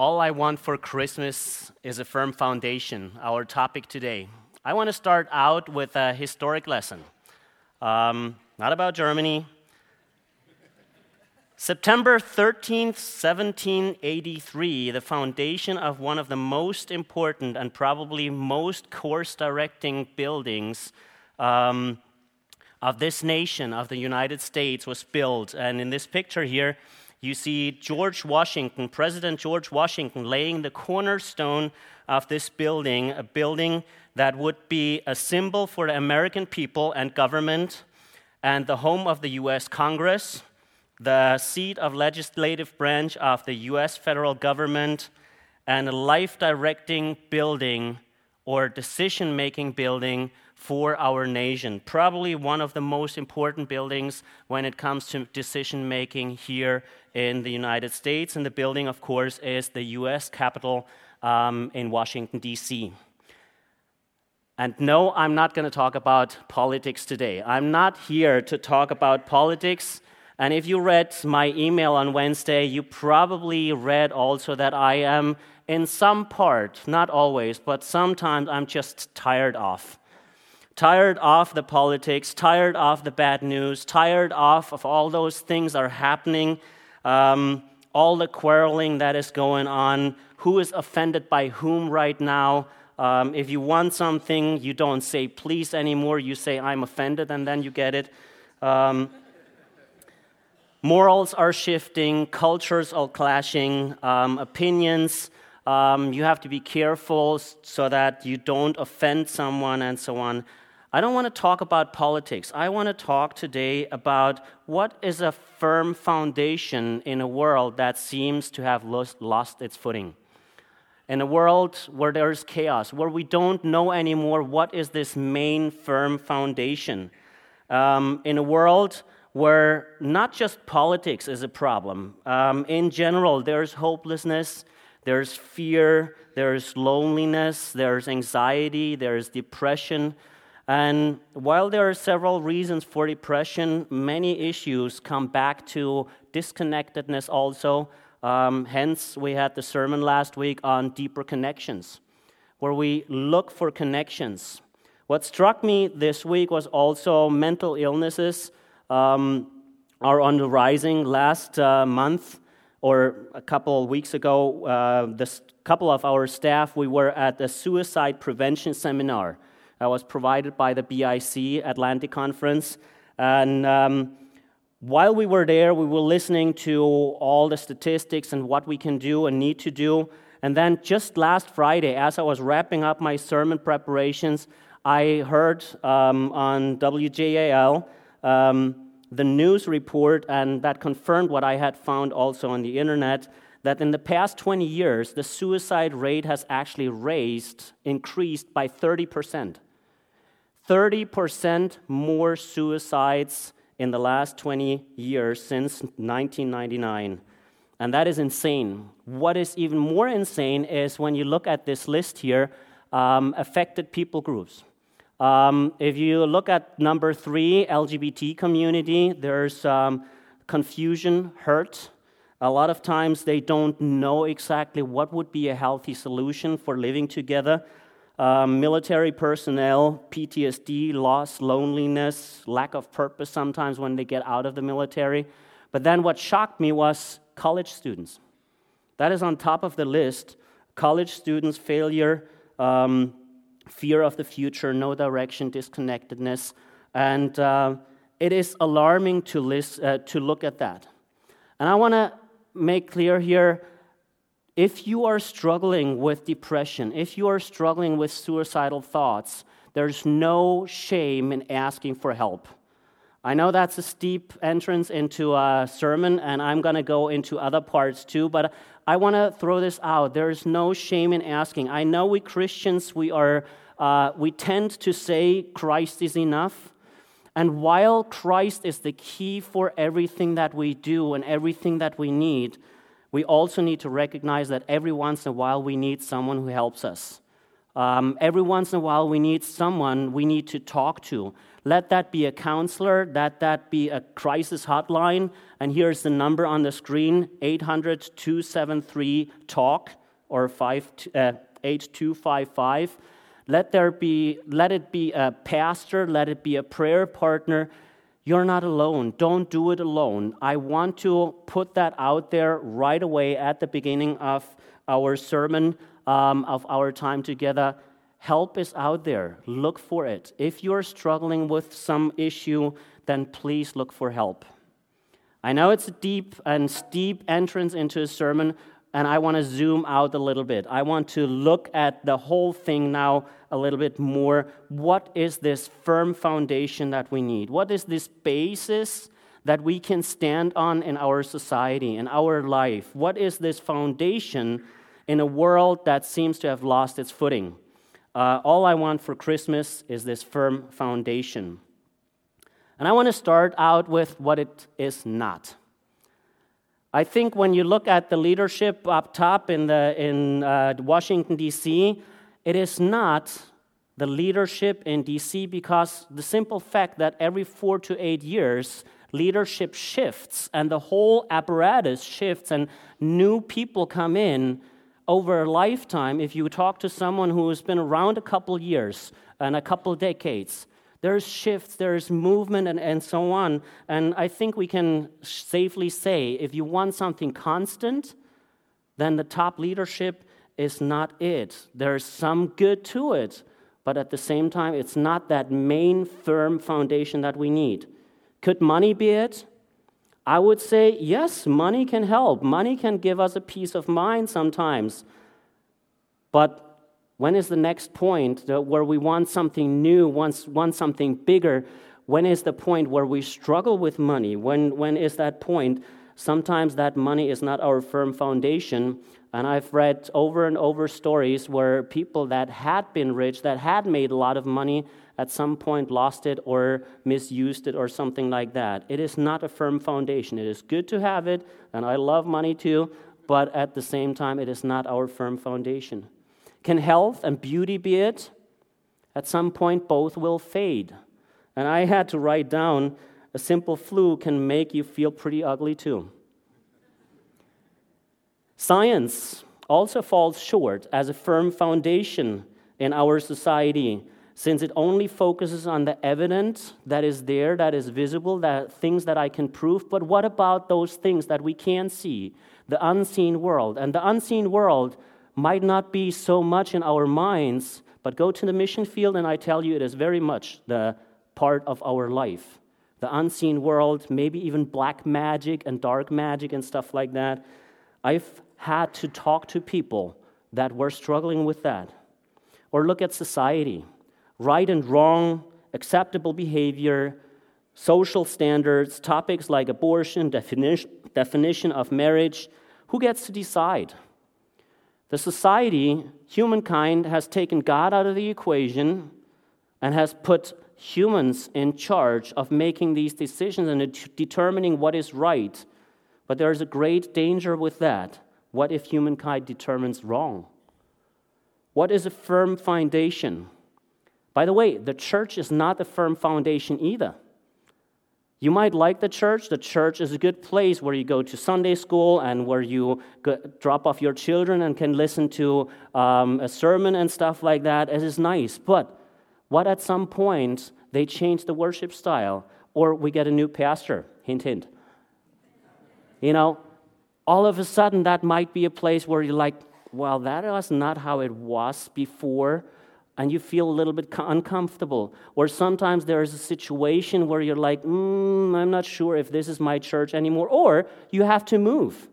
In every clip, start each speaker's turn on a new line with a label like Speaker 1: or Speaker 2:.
Speaker 1: All I want for Christmas is a firm foundation, our topic today. I want to start out with a historic lesson. Um, not about Germany. September 13th, 1783, the foundation of one of the most important and probably most course directing buildings um, of this nation, of the United States, was built. And in this picture here, you see George Washington, President George Washington, laying the cornerstone of this building, a building that would be a symbol for the American people and government and the home of the US Congress, the seat of legislative branch of the US federal government, and a life directing building or decision making building for our nation. Probably one of the most important buildings when it comes to decision making here in the United States. And the building, of course, is the US Capitol um, in Washington, D.C. And no, I'm not going to talk about politics today. I'm not here to talk about politics. And if you read my email on Wednesday, you probably read also that I am, in some part, not always, but sometimes I'm just tired of tired of the politics, tired of the bad news, tired of, of all those things that are happening, um, all the quarreling that is going on, who is offended by whom right now. Um, if you want something, you don't say please anymore, you say I'm offended, and then you get it. Um, morals are shifting, cultures are clashing, um, opinions. Um, you have to be careful so that you don't offend someone and so on. I don't want to talk about politics. I want to talk today about what is a firm foundation in a world that seems to have lost, lost its footing. In a world where there's chaos, where we don't know anymore what is this main firm foundation. Um, in a world where not just politics is a problem, um, in general, there's hopelessness, there's fear, there's loneliness, there's anxiety, there's depression. And while there are several reasons for depression, many issues come back to disconnectedness also. Um, hence, we had the sermon last week on deeper connections, where we look for connections. What struck me this week was also mental illnesses um, are on the rising. Last uh, month, or a couple of weeks ago, uh, this couple of our staff, we were at a suicide prevention seminar that was provided by the BIC Atlantic Conference. And um, while we were there, we were listening to all the statistics and what we can do and need to do. And then just last Friday, as I was wrapping up my sermon preparations, I heard um, on WJAL um, the news report, and that confirmed what I had found also on the internet that in the past 20 years, the suicide rate has actually raised, increased by 30 percent. 30% more suicides in the last 20 years since 1999. And that is insane. What is even more insane is when you look at this list here um, affected people groups. Um, if you look at number three, LGBT community, there's um, confusion, hurt. A lot of times they don't know exactly what would be a healthy solution for living together. Um, military personnel, PTSD, loss, loneliness, lack of purpose sometimes when they get out of the military. But then what shocked me was college students. That is on top of the list. College students, failure, um, fear of the future, no direction, disconnectedness. And uh, it is alarming to, list, uh, to look at that. And I want to make clear here if you are struggling with depression, if you are struggling with suicidal thoughts, there's no shame in asking for help. I know that's a steep entrance into a sermon, and I'm going to go into other parts too, but I want to throw this out. There is no shame in asking. I know we Christians, we, are, uh, we tend to say Christ is enough. And while Christ is the key for everything that we do and everything that we need, we also need to recognize that every once in a while we need someone who helps us. Um, every once in a while we need someone we need to talk to. let that be a counselor, let that be a crisis hotline. And here's the number on the screen 800 273 TALK or 5, uh, 8255. Let, there be, let it be a pastor, let it be a prayer partner. You're not alone. Don't do it alone. I want to put that out there right away at the beginning of our sermon, um, of our time together. Help is out there. Look for it. If you're struggling with some issue, then please look for help. I know it's a deep and steep entrance into a sermon, and I want to zoom out a little bit. I want to look at the whole thing now a little bit more. What is this firm foundation that we need? What is this basis that we can stand on in our society, in our life? What is this foundation in a world that seems to have lost its footing? Uh, all I want for Christmas is this firm foundation. And I want to start out with what it is not. I think when you look at the leadership up top in, the, in uh, Washington, D.C., it is not the leadership in D.C. because the simple fact that every four to eight years, leadership shifts and the whole apparatus shifts and new people come in over a lifetime, if you talk to someone who has been around a couple years and a couple decades, there's shifts, there's movement, and, and so on. And I think we can safely say if you want something constant, then the top leadership is not it. There's some good to it, but at the same time, it's not that main firm foundation that we need. Could money be it? I would say, yes, money can help. Money can give us a peace of mind sometimes. But when is the next point where we want something new, want, want something bigger? When is the point where we struggle with money? When, when is that point? Sometimes that money is not our firm foundation. And I've read over and over stories where people that had been rich, that had made a lot of money, at some point lost it or misused it or something like that. It is not a firm foundation. It is good to have it, and I love money too, but at the same time, it is not our firm foundation. Can health and beauty be it? At some point, both will fade. And I had to write down a simple flu can make you feel pretty ugly too. Science also falls short as a firm foundation in our society since it only focuses on the evidence that is there, that is visible, that things that I can prove. But what about those things that we can see, the unseen world? And the unseen world might not be so much in our minds, but go to the mission field and I tell you it is very much the part of our life. The unseen world, maybe even black magic and dark magic and stuff like that. I've had to talk to people that were struggling with that. Or look at society right and wrong, acceptable behavior, social standards, topics like abortion, definition, definition of marriage. Who gets to decide? The society, humankind, has taken God out of the equation and has put humans in charge of making these decisions and determining what is right. But there is a great danger with that. What if humankind determines wrong? What is a firm foundation? By the way, the church is not a firm foundation either. You might like the church. The church is a good place where you go to Sunday school and where you go, drop off your children and can listen to um, a sermon and stuff like that. It is nice. But what at some point they change the worship style or we get a new pastor? Hint, hint. You know, all of a sudden that might be a place where you're like, well, that was not how it was before and you feel a little bit uncomfortable. Or sometimes there is a situation where you're like, mm, I'm not sure if this is my church anymore. Or you have to move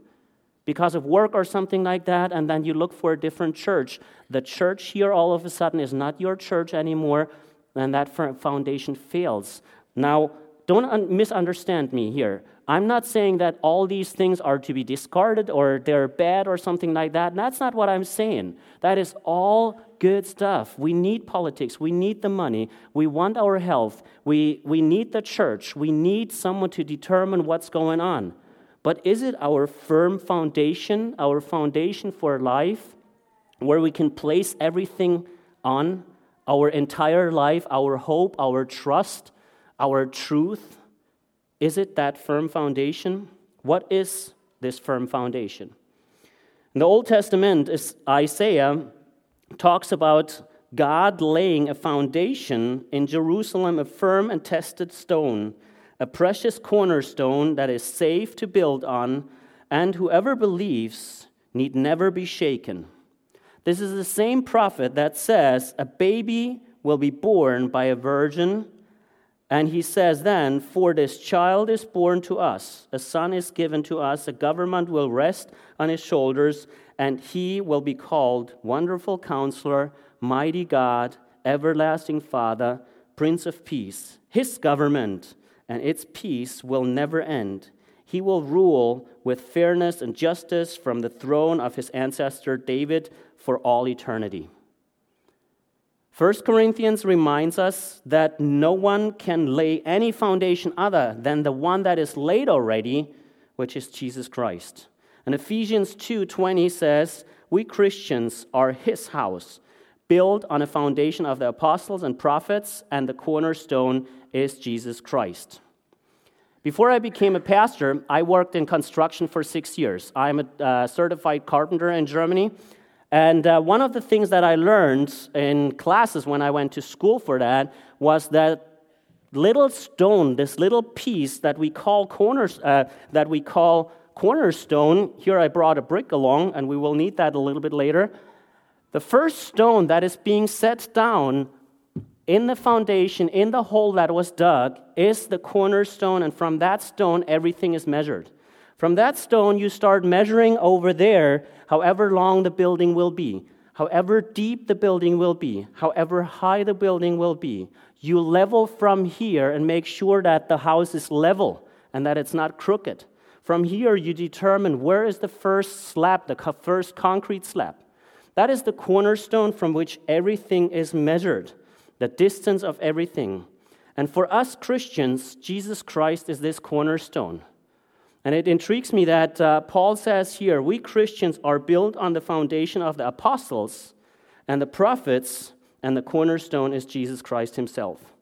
Speaker 1: because of work or something like that, and then you look for a different church. The church here all of a sudden is not your church anymore, and that foundation fails. Now, don't misunderstand me here. I'm not saying that all these things are to be discarded or they're bad or something like that. That's not what I'm saying. That is all good stuff. We need politics. We need the money. We want our health. We, we need the church. We need someone to determine what's going on. But is it our firm foundation, our foundation for life, where we can place everything on? Our entire life, our hope, our trust? our truth? Is it that firm foundation? What is this firm foundation? In the Old Testament, is Isaiah talks about God laying a foundation in Jerusalem, a firm and tested stone, a precious cornerstone that is safe to build on, and whoever believes need never be shaken. This is the same prophet that says, A baby will be born by a virgin. And he says then, For this child is born to us, a son is given to us, a government will rest on his shoulders, and he will be called Wonderful Counselor, Mighty God, Everlasting Father, Prince of Peace. His government and its peace will never end. He will rule with fairness and justice from the throne of his ancestor David for all eternity. 1 Corinthians reminds us that no one can lay any foundation other than the one that is laid already, which is Jesus Christ. And Ephesians 2:20 says, "We Christians are his house, built on a foundation of the apostles and prophets, and the cornerstone is Jesus Christ." Before I became a pastor, I worked in construction for 6 years. I'm a uh, certified carpenter in Germany, and uh, one of the things that I learned in classes when I went to school for that was that little stone, this little piece that we call corners, uh, that we call cornerstone. Here I brought a brick along, and we will need that a little bit later. The first stone that is being set down in the foundation, in the hole that was dug, is the cornerstone, and from that stone, everything is measured. From that stone, you start measuring over there, however long the building will be, however deep the building will be, however high the building will be. You level from here and make sure that the house is level and that it's not crooked. From here, you determine where is the first slab, the first concrete slab. That is the cornerstone from which everything is measured, the distance of everything. And for us Christians, Jesus Christ is this cornerstone. And it intrigues me that uh, Paul says here we Christians are built on the foundation of the apostles and the prophets, and the cornerstone is Jesus Christ himself.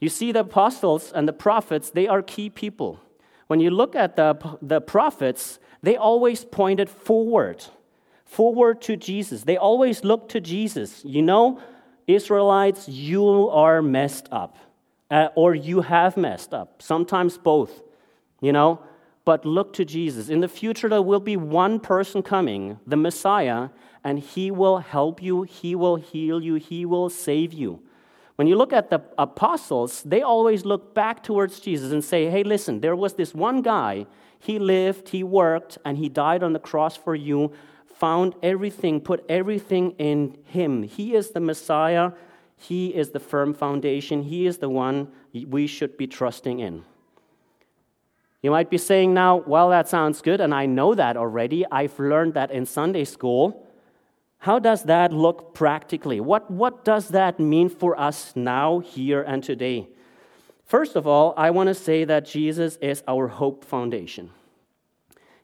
Speaker 1: You see, the apostles and the prophets, they are key people. When you look at the, the prophets, they always pointed forward, forward to Jesus. They always looked to Jesus. You know, Israelites, you are messed up, uh, or you have messed up, sometimes both. You know, but look to Jesus. In the future, there will be one person coming, the Messiah, and he will help you, he will heal you, he will save you. When you look at the apostles, they always look back towards Jesus and say, hey, listen, there was this one guy. He lived, he worked, and he died on the cross for you, found everything, put everything in him. He is the Messiah, he is the firm foundation, he is the one we should be trusting in. You might be saying now, well, that sounds good, and I know that already. I've learned that in Sunday school. How does that look practically? What, what does that mean for us now, here, and today? First of all, I want to say that Jesus is our hope foundation.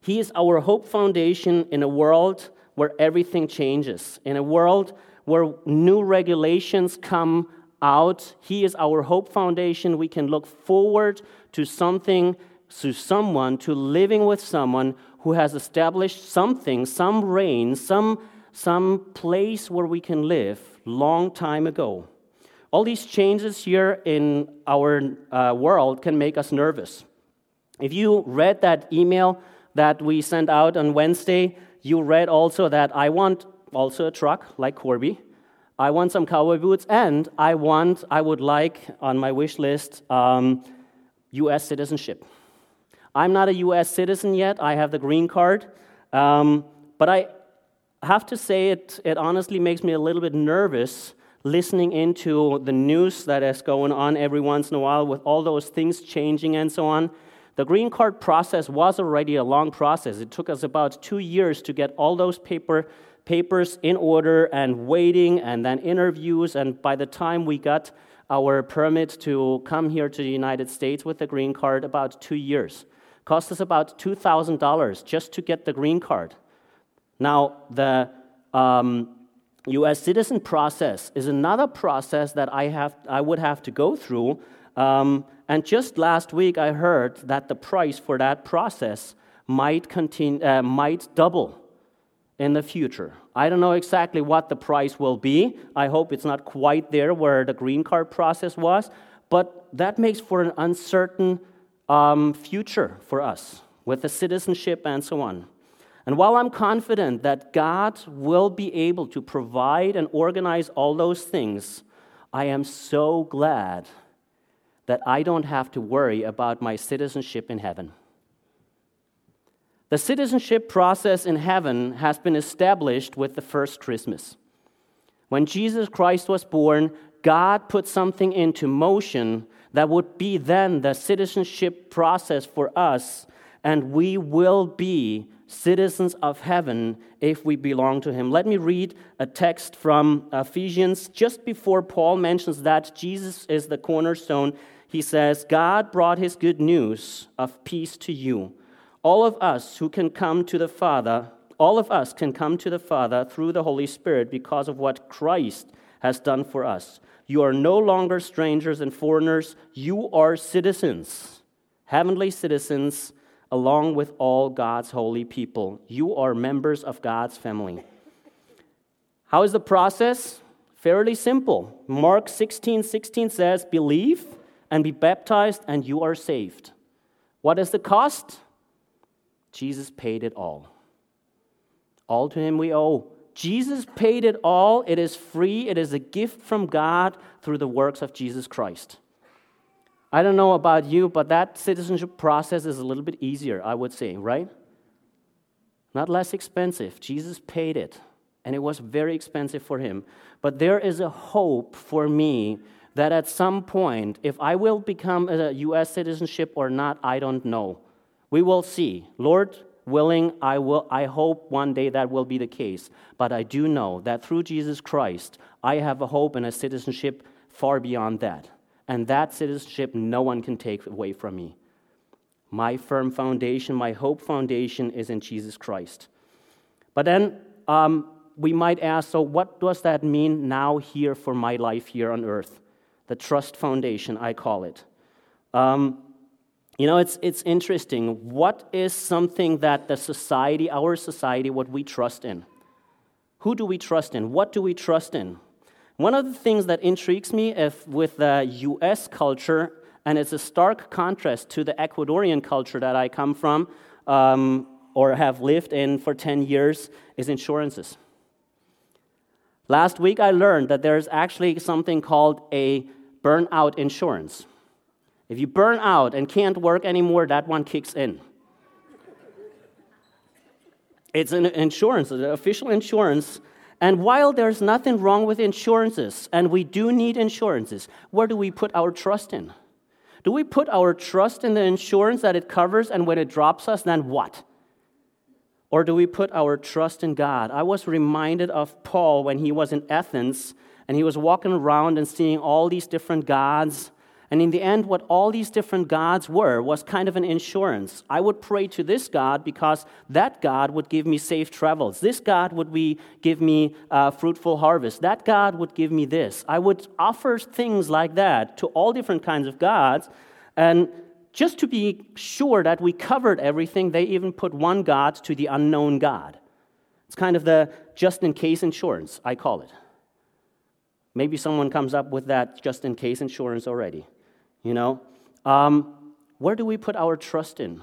Speaker 1: He is our hope foundation in a world where everything changes, in a world where new regulations come out. He is our hope foundation. We can look forward to something to someone, to living with someone who has established something, some reign, some, some place where we can live long time ago. All these changes here in our uh, world can make us nervous. If you read that email that we sent out on Wednesday, you read also that I want also a truck like Corby. I want some cowboy boots, and I want, I would like on my wish list, um, US citizenship. I'm not a US citizen yet, I have the green card. Um, but I have to say, it, it honestly makes me a little bit nervous listening into the news that is going on every once in a while with all those things changing and so on. The green card process was already a long process. It took us about two years to get all those paper, papers in order and waiting and then interviews. And by the time we got our permit to come here to the United States with the green card, about two years. Cost us about $2,000 just to get the green card. Now, the um, US citizen process is another process that I, have, I would have to go through. Um, and just last week, I heard that the price for that process might, continue, uh, might double in the future. I don't know exactly what the price will be. I hope it's not quite there where the green card process was, but that makes for an uncertain um, future for us with the citizenship and so on. And while I'm confident that God will be able to provide and organize all those things, I am so glad that I don't have to worry about my citizenship in heaven. The citizenship process in heaven has been established with the first Christmas. When Jesus Christ was born, God put something into motion that would be then the citizenship process for us, and we will be citizens of heaven if we belong to Him. Let me read a text from Ephesians just before Paul mentions that Jesus is the cornerstone. He says, God brought His good news of peace to you. All of us who can come to the Father, all of us can come to the Father through the Holy Spirit because of what Christ has done for us. You are no longer strangers and foreigners, you are citizens, heavenly citizens along with all God's holy people. You are members of God's family. How is the process? Fairly simple. Mark 16 16 says, Believe and be baptized, and you are saved. What is the cost? Jesus paid it all. All to him we owe. Jesus paid it all. It is free. It is a gift from God through the works of Jesus Christ. I don't know about you, but that citizenship process is a little bit easier, I would say, right? Not less expensive. Jesus paid it, and it was very expensive for him. But there is a hope for me that at some point, if I will become a U.S. citizenship or not, I don't know. We will see. Lord willing, I, will, I hope one day that will be the case. But I do know that through Jesus Christ, I have a hope and a citizenship far beyond that. And that citizenship no one can take away from me. My firm foundation, my hope foundation is in Jesus Christ. But then um, we might ask so, what does that mean now here for my life here on earth? The trust foundation, I call it. Um, you know, it's, it's interesting. What is something that the society, our society, what we trust in? Who do we trust in? What do we trust in? One of the things that intrigues me if, with the US culture, and it's a stark contrast to the Ecuadorian culture that I come from um, or have lived in for 10 years, is insurances. Last week I learned that there's actually something called a burnout insurance. If you burn out and can't work anymore, that one kicks in. It's an insurance, an official insurance and while there's nothing wrong with insurances, and we do need insurances, where do we put our trust in? Do we put our trust in the insurance that it covers, and when it drops us, then what? Or do we put our trust in God? I was reminded of Paul when he was in Athens and he was walking around and seeing all these different gods and in the end, what all these different gods were was kind of an insurance. I would pray to this God because that God would give me safe travels. This God would be, give me a fruitful harvest. That God would give me this. I would offer things like that to all different kinds of gods. And just to be sure that we covered everything, they even put one God to the unknown God. It's kind of the just in case insurance, I call it. Maybe someone comes up with that just in case insurance already. You know, um, where do we put our trust in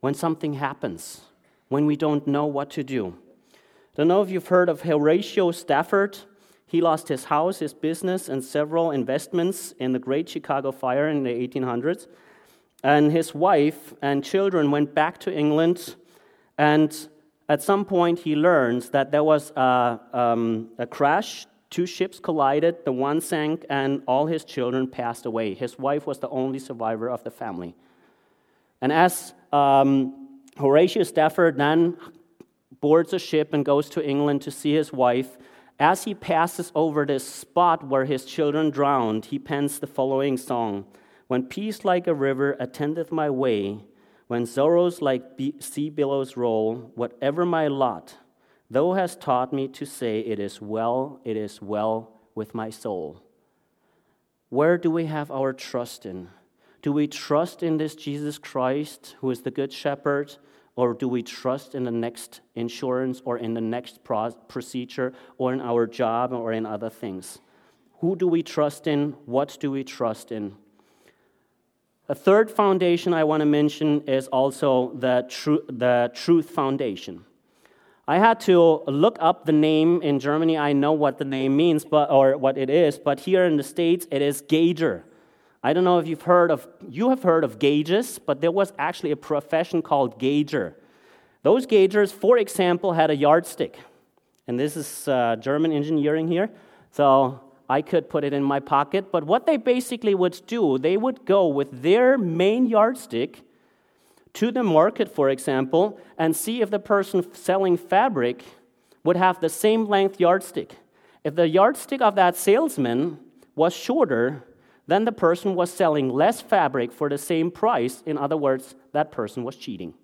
Speaker 1: when something happens, when we don't know what to do? I don't know if you've heard of Horatio Spafford. He lost his house, his business, and several investments in the Great Chicago Fire in the 1800s. And his wife and children went back to England. And at some point, he learns that there was a, um, a crash Two ships collided, the one sank, and all his children passed away. His wife was the only survivor of the family. And as um, Horatio Spafford then boards a ship and goes to England to see his wife, as he passes over this spot where his children drowned, he pens the following song When peace like a river attendeth my way, when sorrows like sea billows roll, whatever my lot, Thou hast taught me to say, It is well, it is well with my soul. where do we have our trust in? Do we trust in this Jesus Christ, who is the Good Shepherd, or do we trust in the next insurance or in the next pro- procedure or in our job or in other things? Who do we trust in? What do we trust in? A third foundation I want to mention is also the, tru- the truth foundation. I had to look up the name in Germany. I know what the name means, but, or what it is, but here in the States, it is gauger. I don't know if you've heard of, you have heard of gauges, but there was actually a profession called gauger. Those gaugers, for example, had a yardstick. And this is uh, German engineering here. So I could put it in my pocket. But what they basically would do, they would go with their main yardstick to the market, for example, and see if the person selling fabric would have the same length yardstick. If the yardstick of that salesman was shorter, then the person was selling less fabric for the same price. In other words, that person was cheating.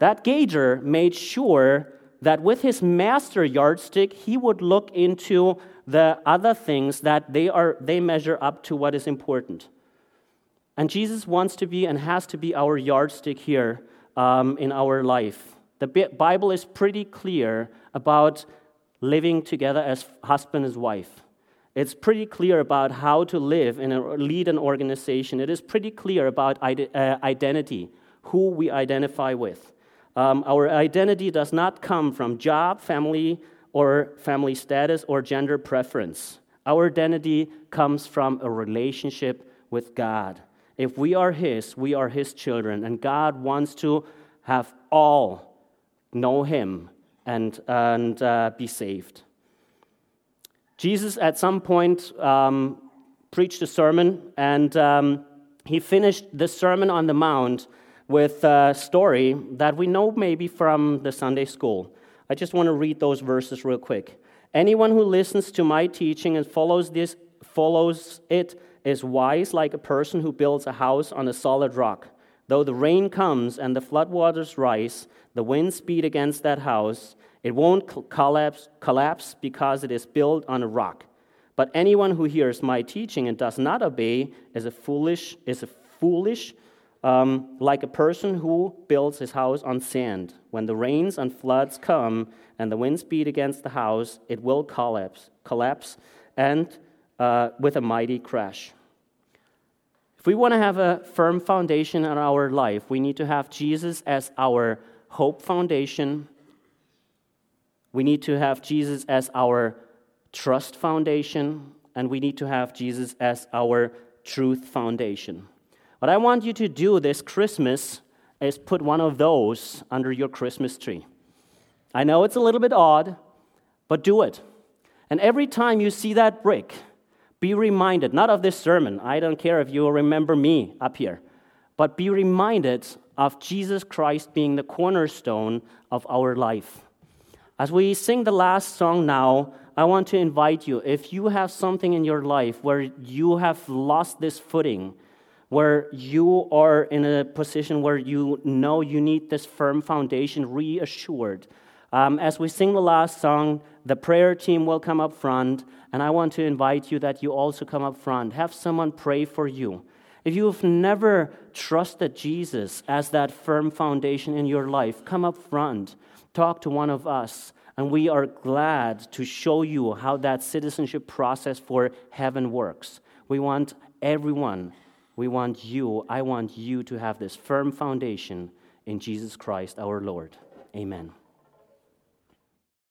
Speaker 1: That gauger made sure that with his master yardstick, he would look into the other things that they, are, they measure up to what is important. And Jesus wants to be and has to be our yardstick here um, in our life. The Bible is pretty clear about living together as husband and wife. It's pretty clear about how to live and lead an organization. It is pretty clear about uh, identity, who we identify with. Um, our identity does not come from job, family, or family status or gender preference. Our identity comes from a relationship with God. If we are His, we are His children, and God wants to have all know Him and, and uh, be saved. Jesus, at some point, um, preached a sermon, and um, he finished the Sermon on the Mount with a story that we know maybe from the Sunday school. I just want to read those verses real quick. Anyone who listens to my teaching and follows this follows it is wise like a person who builds a house on a solid rock. Though the rain comes and the floodwaters rise, the winds beat against that house, it won't collapse, collapse because it is built on a rock. But anyone who hears my teaching and does not obey is a foolish, is a foolish, um, like a person who builds his house on sand. When the rains and floods come and the winds beat against the house, it will collapse, collapse, and uh, with a mighty crash. If we want to have a firm foundation in our life, we need to have Jesus as our hope foundation. We need to have Jesus as our trust foundation, and we need to have Jesus as our truth foundation. What I want you to do this Christmas is put one of those under your Christmas tree. I know it's a little bit odd, but do it. And every time you see that brick, be reminded, not of this sermon, I don't care if you remember me up here, but be reminded of Jesus Christ being the cornerstone of our life. As we sing the last song now, I want to invite you if you have something in your life where you have lost this footing, where you are in a position where you know you need this firm foundation reassured. Um, as we sing the last song, the prayer team will come up front, and I want to invite you that you also come up front. Have someone pray for you. If you've never trusted Jesus as that firm foundation in your life, come up front, talk to one of us, and we are glad to show you how that citizenship process for heaven works. We want everyone, we want you, I want you to have this firm foundation in Jesus Christ our Lord. Amen.